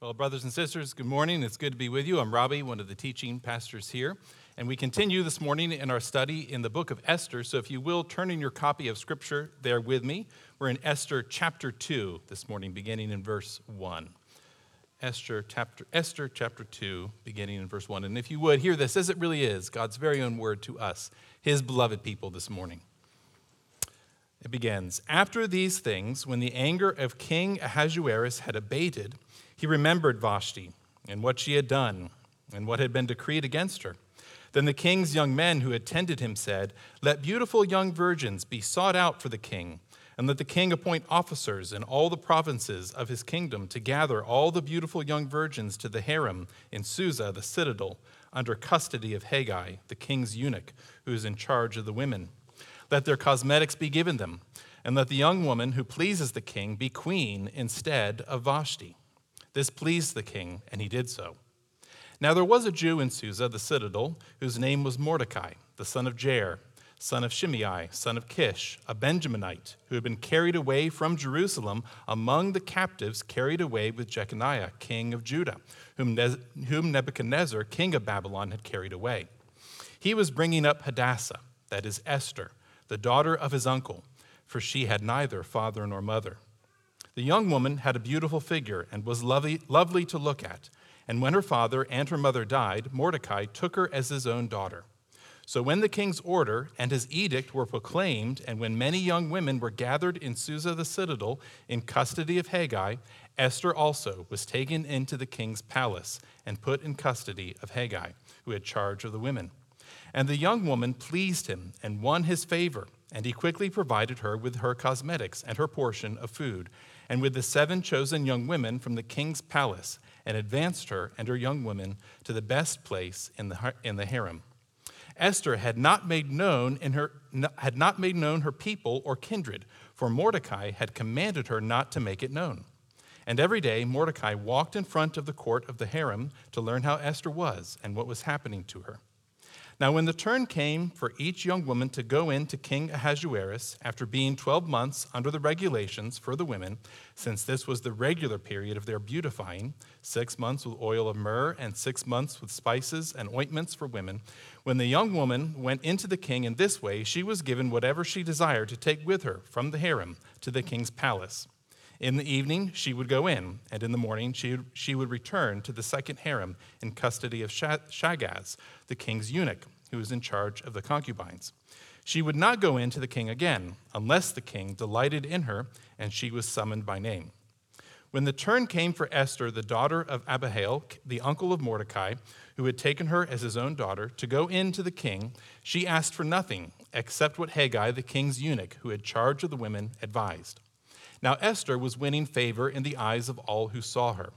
Well, brothers and sisters, good morning. It's good to be with you. I'm Robbie, one of the teaching pastors here. And we continue this morning in our study in the book of Esther. So if you will, turn in your copy of Scripture there with me. We're in Esther chapter 2 this morning, beginning in verse 1. Esther chapter, Esther chapter 2, beginning in verse 1. And if you would, hear this as it really is God's very own word to us, his beloved people this morning. It begins After these things, when the anger of King Ahasuerus had abated, he remembered Vashti and what she had done and what had been decreed against her. Then the king's young men who attended him said, Let beautiful young virgins be sought out for the king, and let the king appoint officers in all the provinces of his kingdom to gather all the beautiful young virgins to the harem in Susa, the citadel, under custody of Hegai, the king's eunuch, who is in charge of the women. Let their cosmetics be given them, and let the young woman who pleases the king be queen instead of Vashti. This pleased the king, and he did so. Now there was a Jew in Susa, the citadel, whose name was Mordecai, the son of Jair, son of Shimei, son of Kish, a Benjaminite, who had been carried away from Jerusalem among the captives carried away with Jeconiah, king of Judah, whom, Nebuchadnezzar, king of Babylon, had carried away. He was bringing up Hadassah, that is Esther, the daughter of his uncle, for she had neither father nor mother. The young woman had a beautiful figure and was lovely, lovely to look at. And when her father and her mother died, Mordecai took her as his own daughter. So when the king's order and his edict were proclaimed, and when many young women were gathered in Susa the citadel in custody of Hegai, Esther also was taken into the king's palace and put in custody of Hegai, who had charge of the women. And the young woman pleased him and won his favor, and he quickly provided her with her cosmetics and her portion of food and with the seven chosen young women from the king's palace, and advanced her and her young women to the best place in the, in the harem. Esther had not made known in her had not made known her people or kindred, for Mordecai had commanded her not to make it known. And every day Mordecai walked in front of the court of the harem to learn how Esther was and what was happening to her. Now, when the turn came for each young woman to go in to King Ahasuerus after being 12 months under the regulations for the women, since this was the regular period of their beautifying, six months with oil of myrrh and six months with spices and ointments for women, when the young woman went into the king in this way, she was given whatever she desired to take with her from the harem to the king's palace. In the evening, she would go in, and in the morning, she, she would return to the second harem in custody of Shaashgaz, the king's eunuch, who was in charge of the concubines. She would not go in to the king again, unless the king delighted in her and she was summoned by name. When the turn came for Esther, the daughter of Abihail, the uncle of Mordecai, who had taken her as his own daughter, to go in to the king, she asked for nothing except what Hegai, the king's eunuch, who had charge of the women, advised. Now Esther was winning favor in the eyes of all who saw her.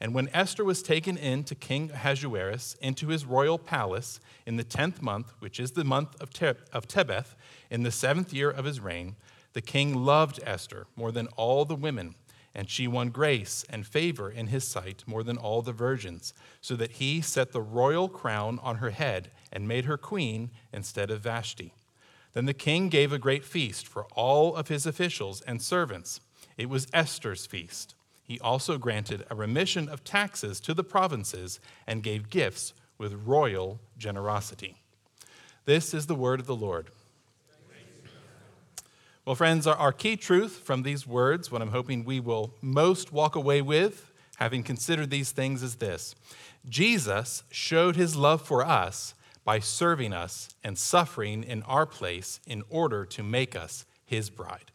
And when Esther was taken in to King Ahasuerus into his royal palace in the tenth month, which is the month of, Te- of Tebeth, in the seventh year of his reign, the king loved Esther more than all the women, and she won grace and favor in his sight more than all the virgins, so that he set the royal crown on her head and made her queen instead of Vashti. Then the king gave a great feast for all of his officials and servants it was Esther's feast. He also granted a remission of taxes to the provinces and gave gifts with royal generosity. This is the word of the Lord. Well, friends, our, key truth from these words, what I'm hoping we will most walk away with, having considered these things, is this Jesus showed his love for us by serving us and suffering in our place in order to make us his bride.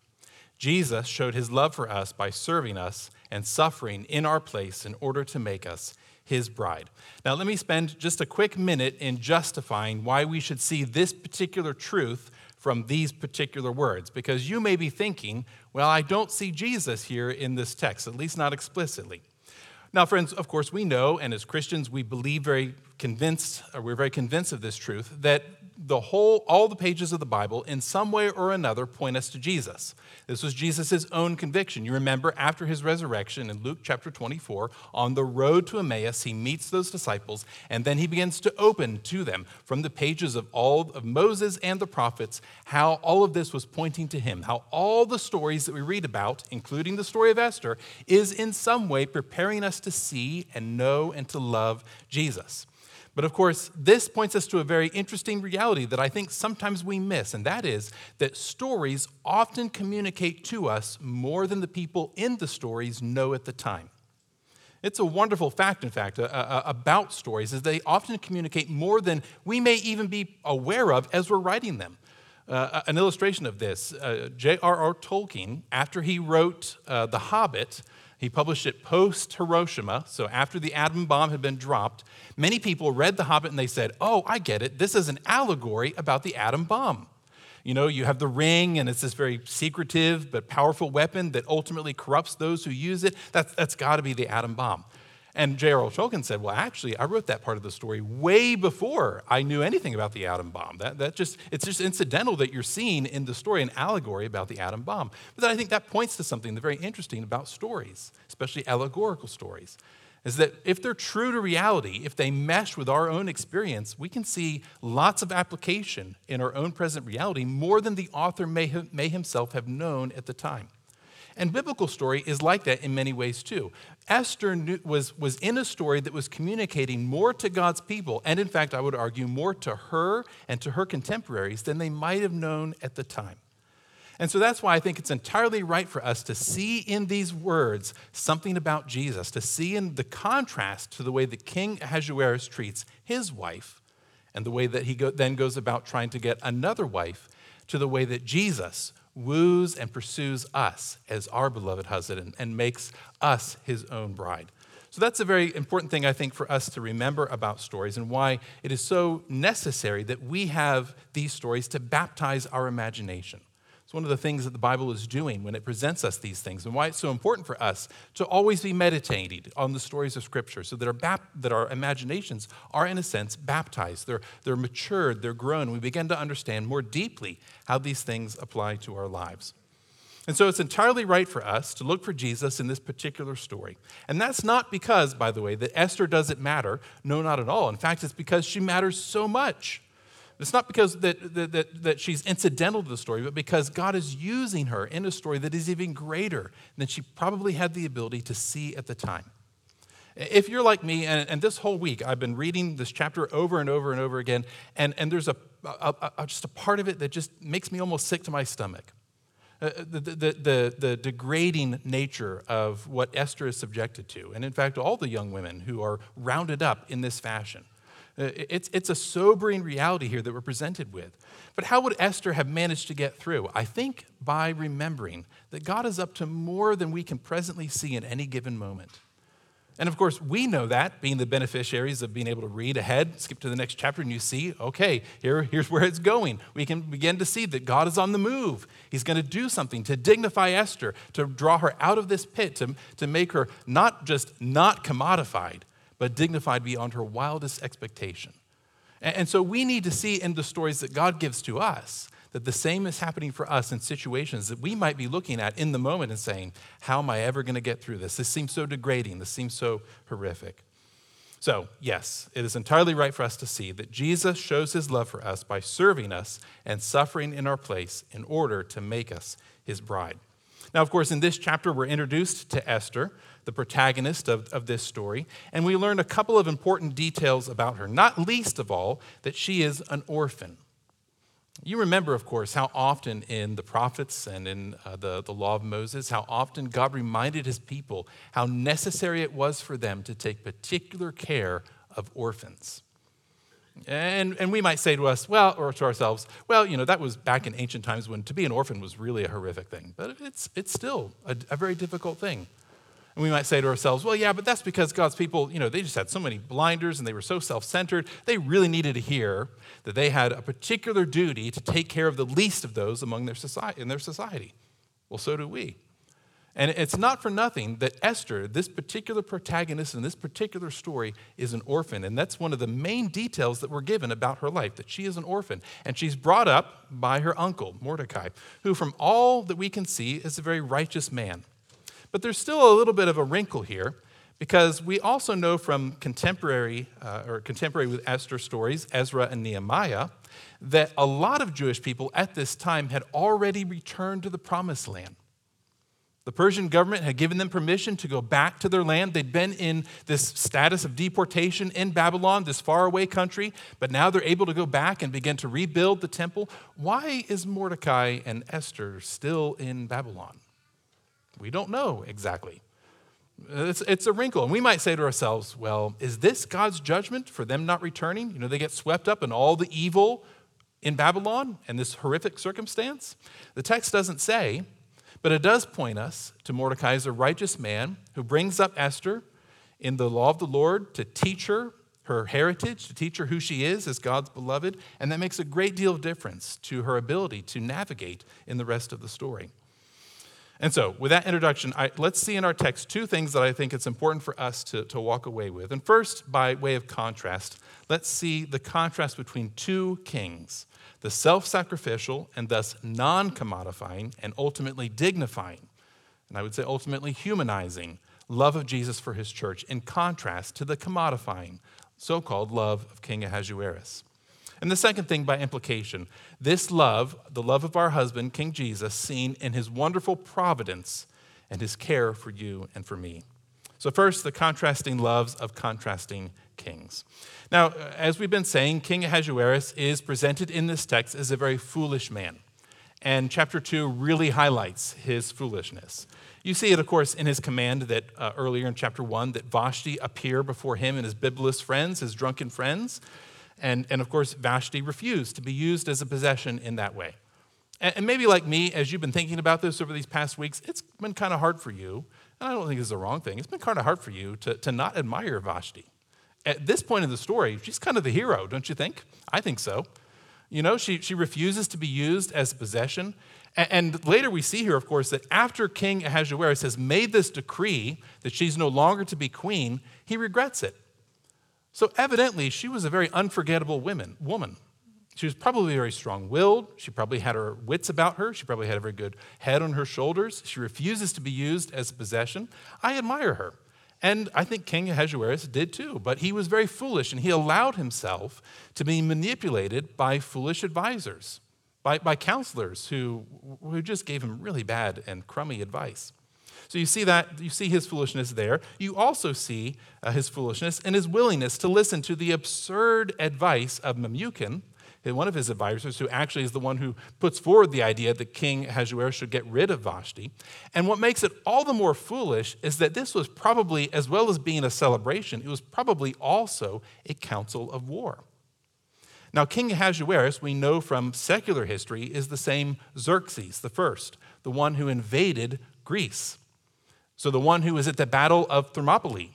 Jesus showed his love for us by serving us and suffering in our place in order to make us his bride. Now, let me spend just a quick minute in justifying why we should see this particular truth from these particular words, because you may be thinking, well, I don't see Jesus here in this text, at least not explicitly. Now, friends, of course, we know, and as Christians, we believe very convinced, or we're very convinced of this truth, that the whole, all the pages of the Bible, in some way or another, point us to Jesus. This was Jesus' own conviction. You remember after his resurrection in Luke chapter 24, on the road to Emmaus, he meets those disciples, and then he begins to open to them from the pages of all of Moses and the prophets how all of this was pointing to him, how all the stories that we read about, including the story of Esther, is in some way preparing us to see and know and to love Jesus. But of course, this points us to a very interesting reality that I think sometimes we miss, and that is that stories often communicate to us more than the people in the stories know at the time. It's a wonderful fact, in fact, uh, uh, about stories, is they often communicate more than we may even be aware of as we're writing them. Uh, an illustration of this uh, J.R.R. Tolkien, after he wrote uh, The Hobbit, he published it post Hiroshima, so after the atom bomb had been dropped. Many people read The Hobbit and they said, Oh, I get it. This is an allegory about the atom bomb. You know, you have the ring, and it's this very secretive but powerful weapon that ultimately corrupts those who use it. That's, that's got to be the atom bomb. And J.R.R. Tolkien said, Well, actually, I wrote that part of the story way before I knew anything about the atom bomb. That, that just, it's just incidental that you're seeing in the story an allegory about the atom bomb. But then I think that points to something very interesting about stories, especially allegorical stories, is that if they're true to reality, if they mesh with our own experience, we can see lots of application in our own present reality more than the author may, have, may himself have known at the time. And biblical story is like that in many ways too. Esther knew, was, was in a story that was communicating more to God's people, and in fact, I would argue more to her and to her contemporaries than they might have known at the time. And so that's why I think it's entirely right for us to see in these words something about Jesus, to see in the contrast to the way that King Ahasuerus treats his wife and the way that he go, then goes about trying to get another wife, to the way that Jesus woos and pursues us as our beloved husband and makes us his own bride. So that's a very important thing, I think, for us to remember about stories and why it is so necessary that we have these stories to baptize our imagination. It's one of the things that the Bible is doing when it presents us these things, and why it's so important for us to always be meditating on the stories of Scripture so that our, bap- that our imaginations are, in a sense, baptized. They're, they're matured, they're grown. We begin to understand more deeply how these things apply to our lives. And so it's entirely right for us to look for Jesus in this particular story. And that's not because, by the way, that Esther doesn't matter. No, not at all. In fact, it's because she matters so much. It's not because that, that, that, that, she's incidental to the story, but because God is using her in a story that is even greater than she probably had the ability to see at the time. If you're like me, and, and this whole week I've been reading this chapter over and over and over again, and, and there's a, a, a just a part of it that just makes me almost sick to my stomach. Uh, the, the, the, the, degrading nature of what Esther is subjected to. And in fact, all the young women who are rounded up in this fashion. Uh, it's, it's a sobering reality here that we're presented with. But how would Esther have managed to get through? I think by remembering that God is up to more than we can presently see in any given moment. And of course, we know that, being the beneficiaries of being able to read ahead, skip to the next chapter, and you see, okay, here, here's where it's going. We can begin to see that God is on the move. He's going to do something to dignify Esther, to draw her out of this pit, to, to make her not just not commodified, but dignified beyond her wildest expectation. And so we need to see in the stories that God gives to us that the same is happening for us in situations that we might be looking at in the moment and saying, How am I ever going to get through this? This seems so degrading. This seems so horrific. So, yes, it is entirely right for us to see that Jesus shows his love for us by serving us and suffering in our place in order to make us his bride. Now, of course, in this chapter, we're introduced to Esther, the protagonist of, of this story, and we learn a couple of important details about her, not least of all, that she is an orphan. You remember, of course, how often in the prophets and in uh, the, the law of Moses, how often God reminded his people how necessary it was for them to take particular care of orphans. And, and we might say to us, well, or to ourselves, well, you know, that was back in ancient times when to be an orphan was really a horrific thing. But it's, it's still a, a very difficult thing. And we might say to ourselves, well, yeah, but that's because God's people, you know, they just had so many blinders and they were so self centered. They really needed to hear that they had a particular duty to take care of the least of those among their society, in their society. Well, so do we. And it's not for nothing that Esther, this particular protagonist in this particular story, is an orphan. And that's one of the main details that we're given about her life that she is an orphan. And she's brought up by her uncle, Mordecai, who, from all that we can see, is a very righteous man. But there's still a little bit of a wrinkle here because we also know from contemporary uh, or contemporary with Esther stories, Ezra and Nehemiah, that a lot of Jewish people at this time had already returned to the promised land. The Persian government had given them permission to go back to their land. They'd been in this status of deportation in Babylon, this faraway country, but now they're able to go back and begin to rebuild the temple. Why is Mordecai and Esther still in Babylon? We don't know exactly. Uh, it's, it's a wrinkle. And we might say to ourselves, well, is this God's judgment for them not returning? You know, they get swept up in all the evil in Babylon and this horrific circumstance? The text doesn't say, but it does point us to Mordecai as a righteous man who brings up Esther in the law of the Lord to teach her her heritage, to teach her who she is as God's beloved, and that makes a great deal of difference to her ability to navigate in the rest of the story. And so, with that introduction, I, let's see in our text two things that I think it's important for us to, to walk away with. And first, by way of contrast, let's see the contrast between two kings the self sacrificial and thus non commodifying and ultimately dignifying, and I would say ultimately humanizing love of Jesus for his church, in contrast to the commodifying, so called love of King Ahasuerus. And the second thing by implication, this love, the love of our husband, King Jesus, seen in his wonderful providence and his care for you and for me. So, first, the contrasting loves of contrasting kings. Now, as we've been saying, King Ahasuerus is presented in this text as a very foolish man. And chapter 2 really highlights his foolishness. You see it, of course, in his command that uh, earlier in chapter 1 that Vashti appear before him and his bibulous friends, his drunken friends. And, and of course, Vashti refused to be used as a possession in that way. And, and maybe like me, as you've been thinking about this over these past weeks, it's been kind of hard for you. And I don't think it's the wrong thing. It's been kind of hard for you to, to not admire Vashti at this point in the story, she's kind of the hero, don't you think? I think so. You know, she, she refuses to be used as possession. And, and later we see here, of course, that after King Ahasuerus has made this decree that she's no longer to be queen, he regrets it. So evidently, she was a very unforgettable woman. woman. She was probably very strong willed. She probably had her wits about her. She probably had a very good head on her shoulders. She refuses to be used as a possession. I admire her. And I think King Ahasuerus did too, but he was very foolish and he allowed himself to be manipulated by foolish advisors, by, by counselors who, who just gave him really bad and crummy advice. So you see that, you see his foolishness there. You also see uh, his foolishness and his willingness to listen to the absurd advice of Memucan, one of his advisors, who actually is the one who puts forward the idea that King Ahasuerus should get rid of Vashti. And what makes it all the more foolish is that this was probably, as well as being a celebration, it was probably also a council of war. Now, King Ahasuerus, we know from secular history, is the same Xerxes the first, the one who invaded Greece. So, the one who was at the Battle of Thermopylae,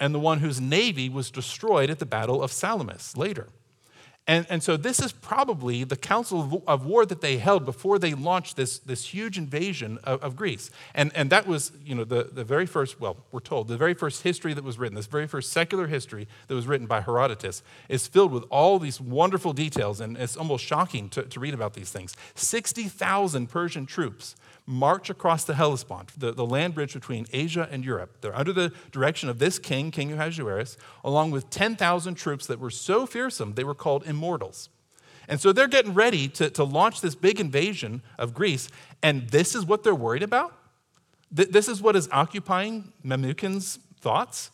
and the one whose navy was destroyed at the Battle of Salamis later. And, and so this is probably the council of war that they held before they launched this, this huge invasion of, of, Greece. And, and that was, you know, the, the very first, well, we're told, the very first history that was written, this very first secular history that was written by Herodotus is filled with all these wonderful details, and it's almost shocking to, to read about these things. 60,000 Persian troops march across the Hellespont, the, the land bridge between Asia and Europe. They're under the direction of this king, King Ahasuerus, along with 10,000 troops that were so fearsome they were called immortals. And so they're getting ready to, to launch this big invasion of Greece, and this is what they're worried about? Th- this is what is occupying Memucan's thoughts?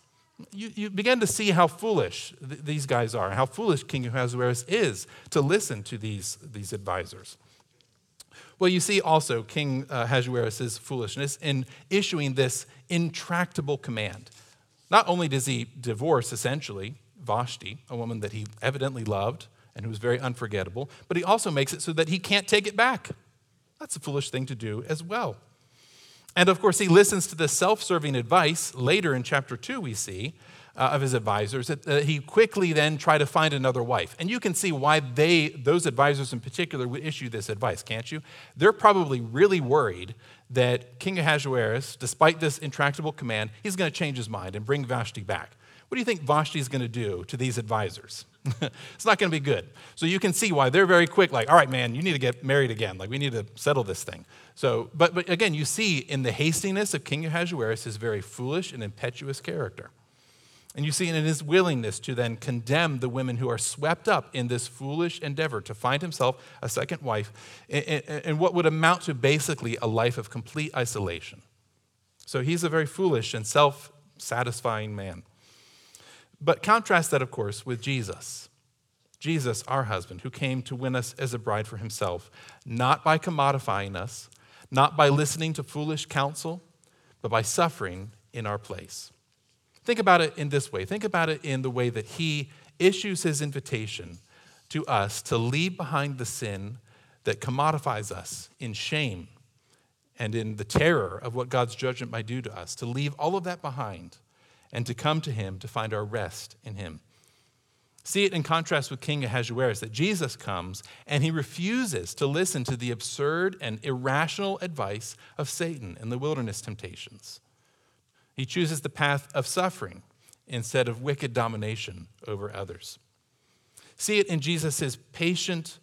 You, you begin to see how foolish th- these guys are, how foolish King Ahasuerus is to listen to these, these advisors. Well, you see also King uh, Ahasuerus' foolishness in issuing this intractable command. Not only does he divorce, essentially, Vashti, a woman that he evidently loved and who was very unforgettable, but he also makes it so that he can't take it back. That's a foolish thing to do as well. And of course, he listens to the self serving advice. Later in chapter 2, we see uh, of his advisors that uh, he quickly then try to find another wife. And you can see why they, those advisors in particular, would issue this advice, can't you? They're probably really worried that King Ahasuerus, despite this intractable command, he's going to change his mind and bring Vashti back. What do you think Vashti is going to do to these advisors? it's not going to be good. So you can see why they're very quick, like, all right, man, you need to get married again. Like, we need to settle this thing. So, but, but again, you see in the hastiness of King Ahasuerus his very foolish and impetuous character. And you see in his willingness to then condemn the women who are swept up in this foolish endeavor to find himself a second wife in what would amount to basically a life of complete isolation. So he's a very foolish and self satisfying man. But contrast that, of course, with Jesus. Jesus, our husband, who came to win us as a bride for himself, not by commodifying us, not by listening to foolish counsel, but by suffering in our place. Think about it in this way think about it in the way that he issues his invitation to us to leave behind the sin that commodifies us in shame and in the terror of what God's judgment might do to us, to leave all of that behind and to come to him to find our rest in him. See it in contrast with King Ahasuerus that Jesus comes and he refuses to listen to the absurd and irrational advice of Satan in the wilderness temptations. He chooses the path of suffering instead of wicked domination over others. See it in Jesus' patient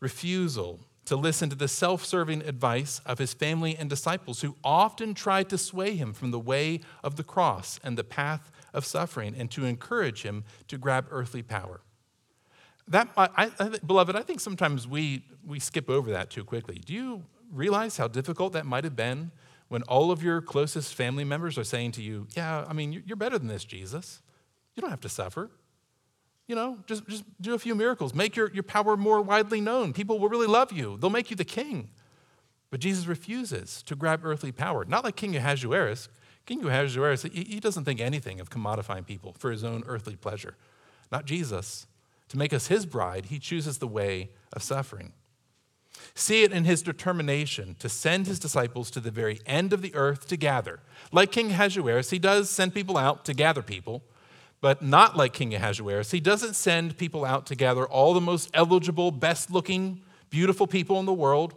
refusal to listen to the self serving advice of his family and disciples, who often tried to sway him from the way of the cross and the path of suffering and to encourage him to grab earthly power. That, I, I, beloved, I think sometimes we, we skip over that too quickly. Do you realize how difficult that might have been when all of your closest family members are saying to you, Yeah, I mean, you're better than this, Jesus. You don't have to suffer. You know, just, just do a few miracles. Make your, your power more widely known. People will really love you, they'll make you the king. But Jesus refuses to grab earthly power. Not like King Ahasuerus. King Ahasuerus, he, he doesn't think anything of commodifying people for his own earthly pleasure. Not Jesus. To make us his bride, he chooses the way of suffering. See it in his determination to send his disciples to the very end of the earth to gather. Like King Ahasuerus, he does send people out to gather people, but not like King Ahasuerus. He doesn't send people out to gather all the most eligible, best looking, beautiful people in the world.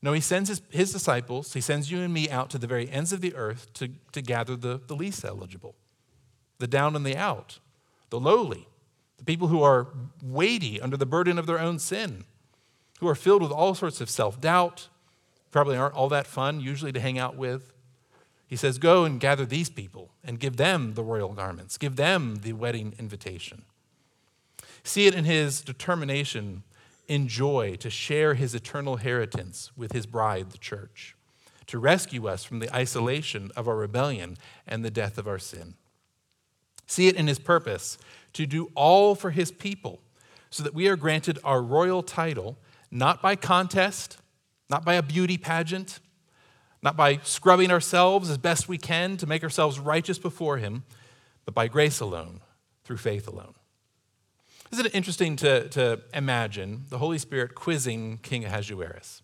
No, he sends his, his disciples, he sends you and me out to the very ends of the earth to, to gather the, the least eligible, the down and the out, the lowly, the people who are weighty under the burden of their own sin, who are filled with all sorts of self doubt, probably aren't all that fun usually to hang out with, he says, Go and gather these people and give them the royal garments, give them the wedding invitation. See it in his determination in joy to share his eternal inheritance with his bride, the church, to rescue us from the isolation of our rebellion and the death of our sin. See it in his purpose to do all for his people so that we are granted our royal title not by contest, not by a beauty pageant, not by scrubbing ourselves as best we can to make ourselves righteous before Him, but by grace alone, through faith alone. Isn't it interesting to, to imagine the Holy Spirit quizzing King Ahasuerus?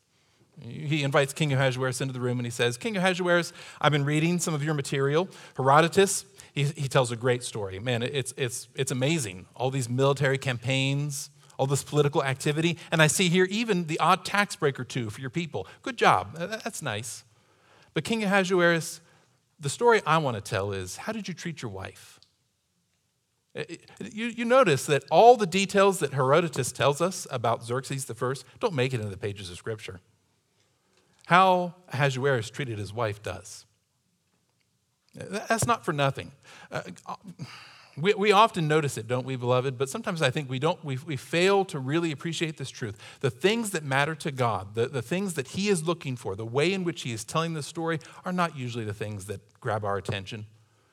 He invites King Ahasuerus into the room and he says, King Ahasuerus, I've been reading some of your material. Herodotus, he, he tells a great story. Man, it's, it's, it's amazing. All these military campaigns, all this political activity. And I see here even the odd tax break or two for your people. Good job. That's nice. But King Ahasuerus, the story I want to tell is how did you treat your wife? You, you notice that all the details that Herodotus tells us about Xerxes I don't make it into the pages of Scripture. How Ahasuerus treated his wife does. That's not for nothing. Uh, we, we often notice it, don't we, beloved? But sometimes I think we don't, we, we fail to really appreciate this truth. The things that matter to God, the, the things that He is looking for, the way in which He is telling the story, are not usually the things that grab our attention,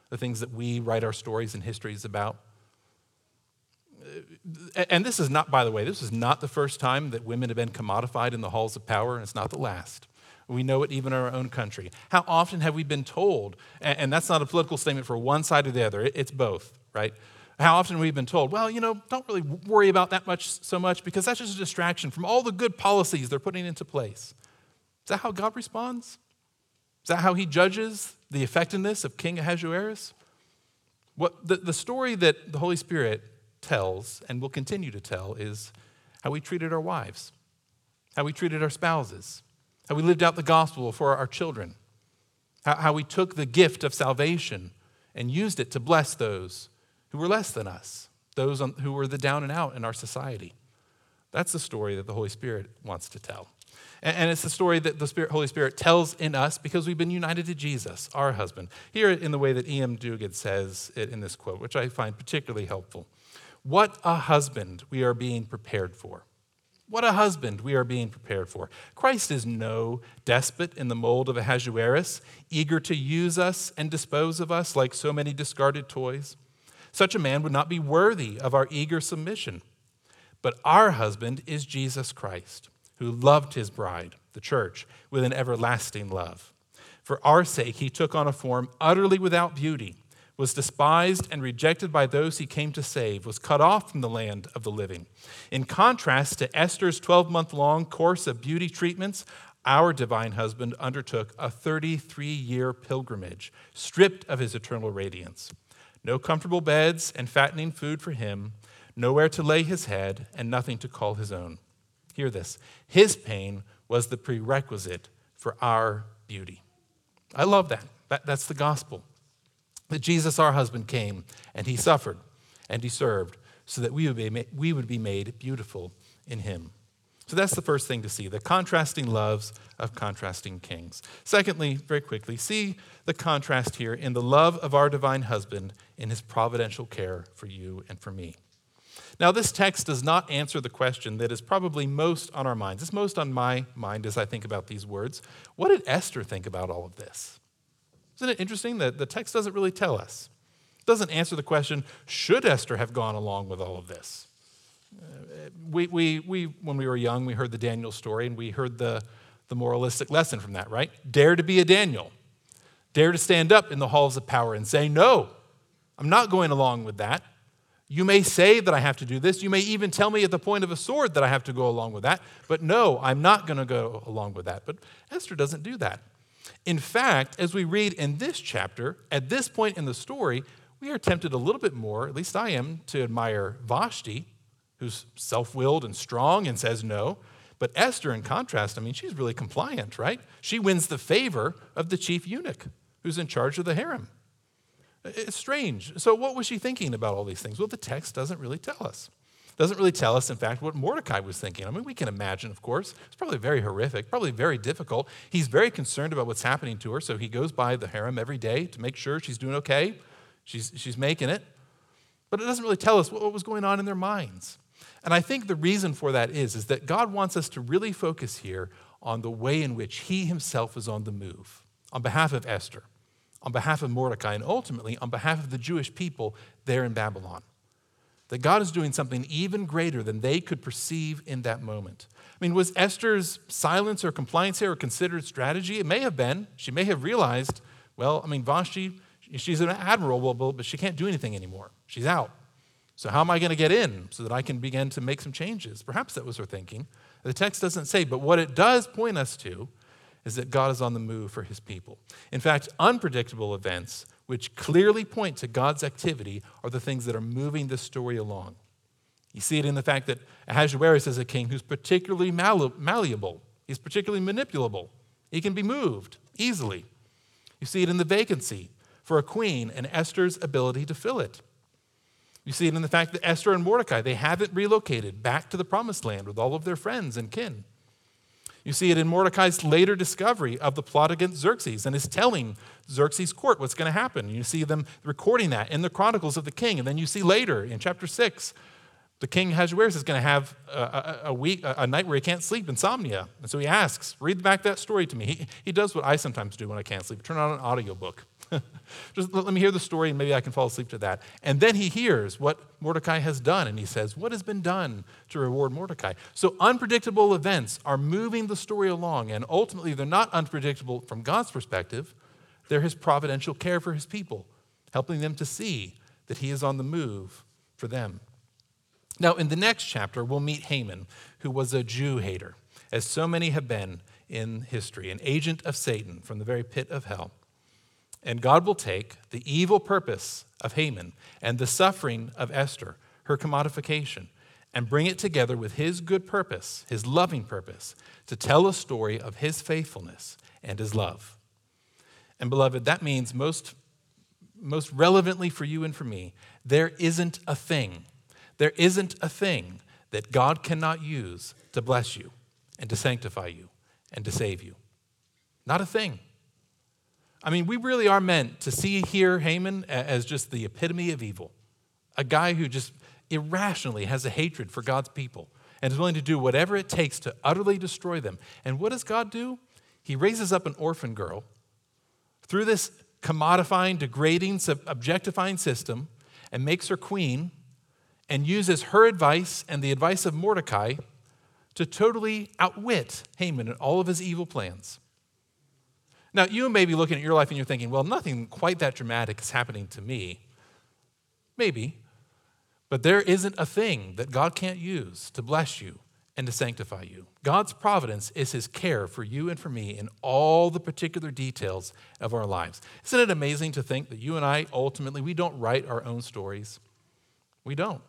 the things that we write our stories and histories about. Uh, and this is not, by the way, this is not the first time that women have been commodified in the halls of power, and it's not the last. We know it even in our own country. How often have we been told, and that's not a political statement for one side or the other, it's both right? How often we've been told, well, you know, don't really worry about that much so much because that's just a distraction from all the good policies they're putting into place. Is that how God responds? Is that how he judges the effectiveness of King Ahasuerus? What the, the story that the Holy Spirit tells and will continue to tell is how we treated our wives, how we treated our spouses, how we lived out the gospel for our children, how, how we took the gift of salvation and used it to bless those who were less than us, those on, who were the down and out in our society. That's the story that the Holy Spirit wants to tell. And, and it's the story that the Spirit, Holy Spirit tells in us because we've been united to Jesus, our husband. Here in the way that Iain M. Duguid says it in this quote, which I find particularly helpful. What a husband we are being prepared for. What a husband we are being prepared for. Christ is no despot in the mold of Ahasuerus, eager to use us and dispose of us like so many discarded toys. Such a man would not be worthy of our eager submission. But our husband is Jesus Christ, who loved his bride, the church, with an everlasting love. For our sake, he took on a form utterly without beauty was despised and rejected by those he came to save, was cut off from the land of the living. In contrast to Esther's 12 month long course of beauty treatments, our divine husband undertook a 33 year pilgrimage, stripped of his eternal radiance. No comfortable beds and fattening food for him, nowhere to lay his head, and nothing to call his own. Hear this his pain was the prerequisite for our beauty. I love that. that that's the gospel that Jesus, our husband, came and he suffered and he served so that we would be we would be made beautiful in him. So that's the first thing to see the contrasting loves of contrasting kings. Secondly, very quickly, see the contrast here in the love of our divine husband in his providential care for you and for me. Now, this text does not answer the question that is probably most on our minds. It's most on my mind as I think about these words. What did Esther think about all of this? Isn't it interesting that the text doesn't really tell us? It doesn't answer the question should Esther have gone along with all of this? We, we, we, when we were young, we heard the Daniel story and we heard the, the moralistic lesson from that, right? Dare to be a Daniel. Dare to stand up in the halls of power and say, No, I'm not going along with that. You may say that I have to do this. You may even tell me at the point of a sword that I have to go along with that. But no, I'm not going to go along with that. But Esther doesn't do that. In fact, as we read in this chapter, at this point in the story, we are tempted a little bit more, at least I am, to admire Vashti, who's self willed and strong and says no. But Esther, in contrast, I mean, she's really compliant, right? She wins the favor of the chief eunuch who's in charge of the harem. It's strange. So, what was she thinking about all these things? Well, the text doesn't really tell us doesn't really tell us, in fact, what Mordecai was thinking. I mean, we can imagine, of course. It's probably very horrific, probably very difficult. He's very concerned about what's happening to her, so he goes by the harem every day to make sure she's doing okay, she's, she's making it. But it doesn't really tell us what, what was going on in their minds. And I think the reason for that is, is that God wants us to really focus here on the way in which he himself is on the move on behalf of Esther, on behalf of Mordecai, and ultimately on behalf of the Jewish people there in Babylon that God is doing something even greater than they could perceive in that moment. I mean, was Esther's silence or compliance here a considered strategy? It may have been. She may have realized, well, I mean, Vashti, she's an admiral, but she can't do anything anymore. She's out. So, how am I going to get in so that I can begin to make some changes? Perhaps that was her thinking. The text doesn't say, but what it does point us to is that God is on the move for his people. In fact, unpredictable events which clearly point to God's activity are the things that are moving this story along. You see it in the fact that Ahasuerus is a king who's particularly malleable, he's particularly manipulable, he can be moved easily. You see it in the vacancy for a queen and Esther's ability to fill it. You see it in the fact that Esther and Mordecai, they haven't relocated back to the promised land with all of their friends and kin. You see it in Mordecai's later discovery of the plot against Xerxes and his telling Xerxes' court what's going to happen. You see them recording that in the Chronicles of the King. And then you see later in chapter 6, the king Ahasuerus is going to have a, a, a, week, a, night where he can't sleep, insomnia. And so he asks, read back that story to me. He, he does what I sometimes do when I can't sleep, turn on an audiobook. Just let me hear the story and maybe I can fall asleep to that. And then he hears what Mordecai has done and he says, What has been done to reward Mordecai? So unpredictable events are moving the story along, and ultimately they're not unpredictable from God's perspective. They're his providential care for his people, helping them to see that he is on the move for them. Now, in the next chapter, we'll meet Haman, who was a Jew hater, as so many have been in history, an agent of Satan from the very pit of hell. And God will take the evil purpose of Haman and the suffering of Esther, her commodification, and bring it together with his good purpose, his loving purpose, to tell a story of his faithfulness and his love. And beloved, that means most, most relevantly for you and for me, there isn't a thing, there isn't a thing that God cannot use to bless you and to sanctify you and to save you. Not a thing. I mean, we really are meant to see here Haman as just the epitome of evil, a guy who just irrationally has a hatred for God's people and is willing to do whatever it takes to utterly destroy them. And what does God do? He raises up an orphan girl through this commodifying, degrading, objectifying system and makes her queen and uses her advice and the advice of Mordecai to totally outwit Haman and all of his evil plans. Now, you may be looking at your life and you're thinking, well, nothing quite that dramatic is happening to me. Maybe. But there isn't a thing that God can't use to bless you and to sanctify you. God's providence is his care for you and for me in all the particular details of our lives. Isn't it amazing to think that you and I ultimately we don't write our own stories? We don't.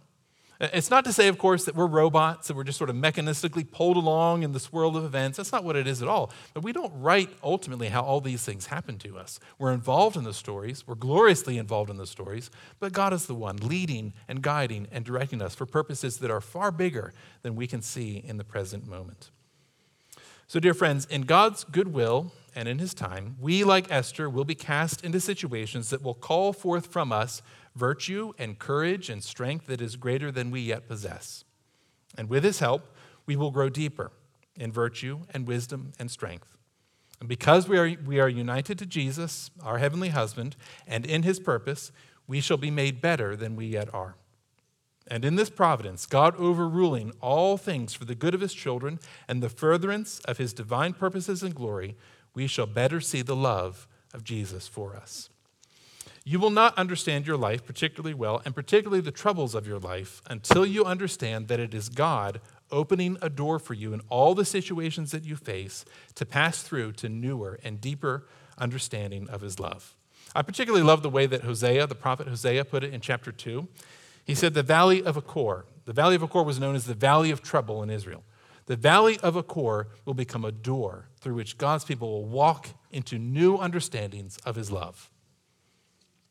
Uh, it's not to say, of course, that we're robots, that we're just sort of mechanistically pulled along in this world of events. That's not what it is at all. But we don't write ultimately how all these things happen to us. We're involved in the stories, we're gloriously involved in the stories, but God is the one leading and guiding and directing us for purposes that are far bigger than we can see in the present moment. So, dear friends, in God's goodwill and in His time, we, like Esther, will be cast into situations that will call forth from us virtue and courage and strength that is greater than we yet possess. And with his help, we will grow deeper in virtue and wisdom and strength. And because we are, we are united to Jesus, our heavenly husband, and in his purpose, we shall be made better than we yet are. And in this providence, God overruling all things for the good of his children and the furtherance of his divine purposes and glory, we shall better see the love of Jesus for us. You will not understand your life particularly well, and particularly the troubles of your life, until you understand that it is God opening a door for you in all the situations that you face to pass through to newer and deeper understanding of his love. I particularly love the way that Hosea, the prophet Hosea, put it in chapter 2. He said, The valley of Achor, the valley of Achor was known as the valley of trouble in Israel. The valley of Achor will become a door through which God's people will walk into new understandings of his love.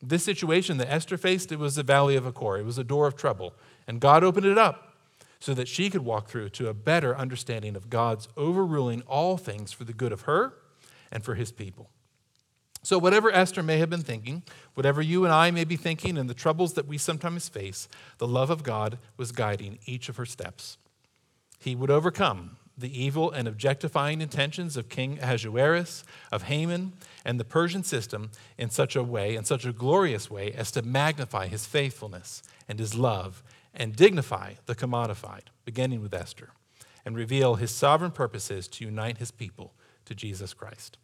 This situation that Esther faced, it was the valley of Achor. It was a door of trouble. And God opened it up so that she could walk through to a better understanding of God's overruling all things for the good of her and for his people. So, whatever Esther may have been thinking, whatever you and I may be thinking, and the troubles that we sometimes face, the love of God was guiding each of her steps. He would overcome the evil and objectifying intentions of King Ahasuerus, of Haman, and the Persian system in such a way, in such a glorious way, as to magnify his faithfulness and his love and dignify the commodified, beginning with Esther, and reveal his sovereign purposes to unite his people to Jesus Christ.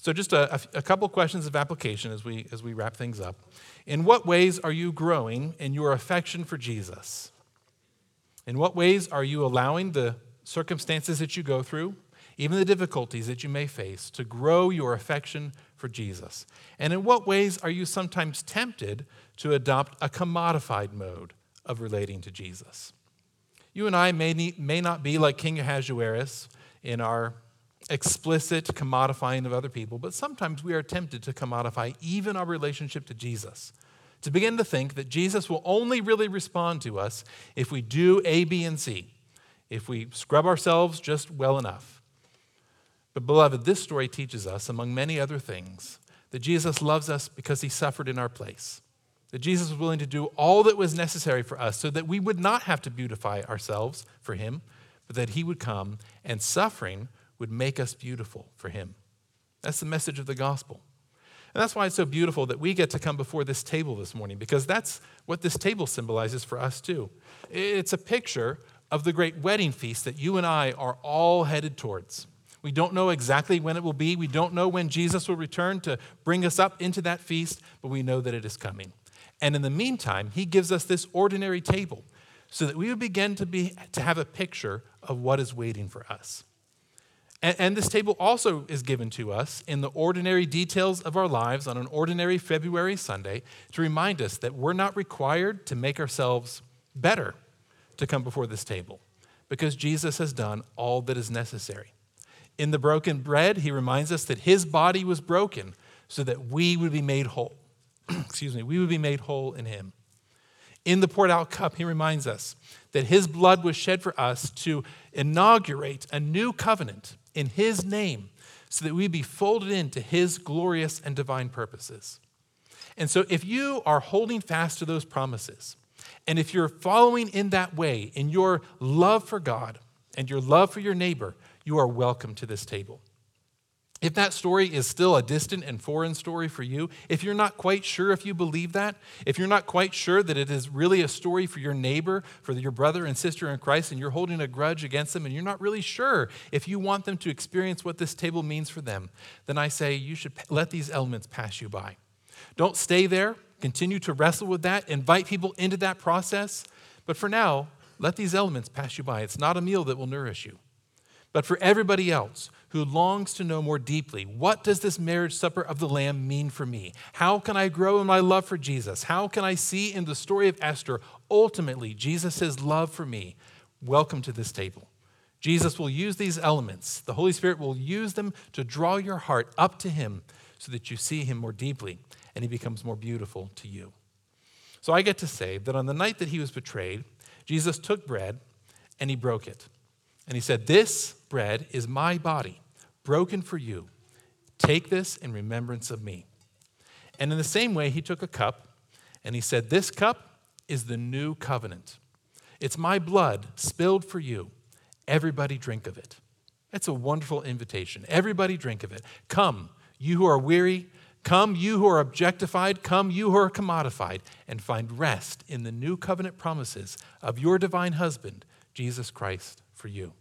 So, just a, a, couple questions of application as we, as we wrap things up. In what ways are you growing in your affection for Jesus? In what ways are you allowing the circumstances that you go through, even the difficulties that you may face, to grow your affection for Jesus? And in what ways are you sometimes tempted to adopt a commodified mode of relating to Jesus? You and I may, need, may not be like King Ahasuerus in our explicit commodifying of other people, but sometimes we are tempted to commodify even our relationship to Jesus. To begin to think that Jesus will only really respond to us if we do A, B, and C if we scrub ourselves just well enough. But, beloved, this story teaches us, among many other things, that Jesus loves us because he suffered in our place. That Jesus was willing to do all that was necessary for us so that we would not have to beautify ourselves for him, but that he would come and suffering would make us beautiful for him. That's the message of the gospel. And that's why it's so beautiful that we get to come before this table this morning, because that's what this table symbolizes for us too. It's a picture of the great wedding feast that you and I are all headed towards. We don't know exactly when it will be. We don't know when Jesus will return to bring us up into that feast, but we know that it is coming. And in the meantime, he gives us this ordinary table so that we would begin to, be, to have a picture of what is waiting for us. And, and this table also is given to us in the ordinary details of our lives on an ordinary February Sunday to remind us that we're not required to make ourselves better to come before this table because Jesus has done all that is necessary. In the broken bread, he reminds us that his body was broken so that we would be made whole. Excuse me, we would be made whole in him. In the poured out cup, he reminds us that his blood was shed for us to inaugurate a new covenant in his name so that we be folded into his glorious and divine purposes. And so, if you are holding fast to those promises, and if you're following in that way, in your love for God and your love for your neighbor, you are welcome to this table. If that story is still a distant and foreign story for you, if you're not quite sure if you believe that, if you're not quite sure that it is really a story for your neighbor, for your brother and sister in Christ, and you're holding a grudge against them, and you're not really sure if you want them to experience what this table means for them, then I say you should let these elements pass you by. Don't stay there. Continue to wrestle with that. Invite people into that process. But for now, let these elements pass you by. It's not a meal that will nourish you. But for everybody else who longs to know more deeply, what does this marriage supper of the Lamb mean for me? How can I grow in my love for Jesus? How can I see in the story of Esther ultimately Jesus' love for me? Welcome to this table. Jesus will use these elements. The Holy Spirit will use them to draw your heart up to Him so that you see Him more deeply and He becomes more beautiful to you. So I get to say that on the night that He was betrayed, Jesus took bread and He broke it. And he said, This bread is my body, broken for you. Take this in remembrance of me. And in the same way, he took a cup and he said, This cup is the new covenant. It's my blood spilled for you. Everybody drink of it. That's a wonderful invitation. Everybody drink of it. Come, you who are weary, come, you who are objectified, come, you who are commodified, and find rest in the new covenant promises of your divine husband, Jesus Christ for you.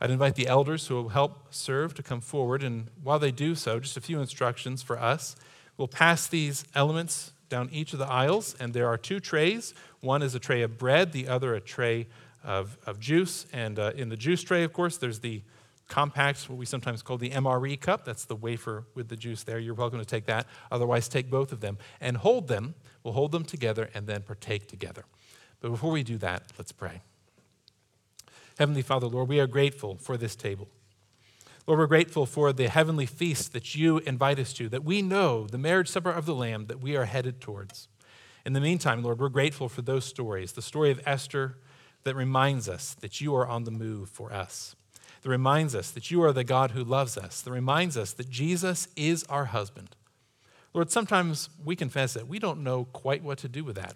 I'd invite the elders who will help serve to come forward, and while they do so, just a few instructions for us. We'll pass these elements down each of the aisles, and there are two trays. One is a tray of bread, the other a tray of, of juice. And uh, in the juice tray, of course, there's the compact, what we sometimes call the MRE cup. That's the wafer with the juice there. You're welcome to take that. Otherwise, take both of them and hold them. We'll hold them together and then partake together. But before we do that, let's pray. Heavenly Father, Lord, we are grateful for this table. Lord, we're grateful for the heavenly feast that you invite us to, that we know the marriage supper of the Lamb that we are headed towards. In the meantime, Lord, we're grateful for those stories, the story of Esther that reminds us that you are on the move for us, that reminds us that you are the God who loves us, that reminds us that Jesus is our husband. Lord, sometimes we confess that we don't know quite what to do with that.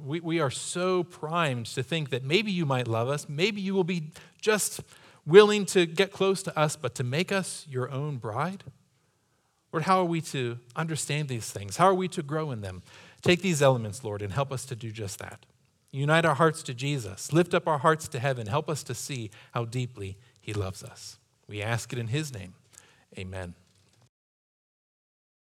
We, we are so primed to think that maybe you might love us, maybe you will be just willing to get close to us, but to make us your own bride? Lord, how are we to understand these things? How are we to grow in them? Take these elements, Lord, and help us to do just that. Unite our hearts to Jesus. Lift up our hearts to heaven. Help us to see how deeply He loves us. We ask it in His name. Amen.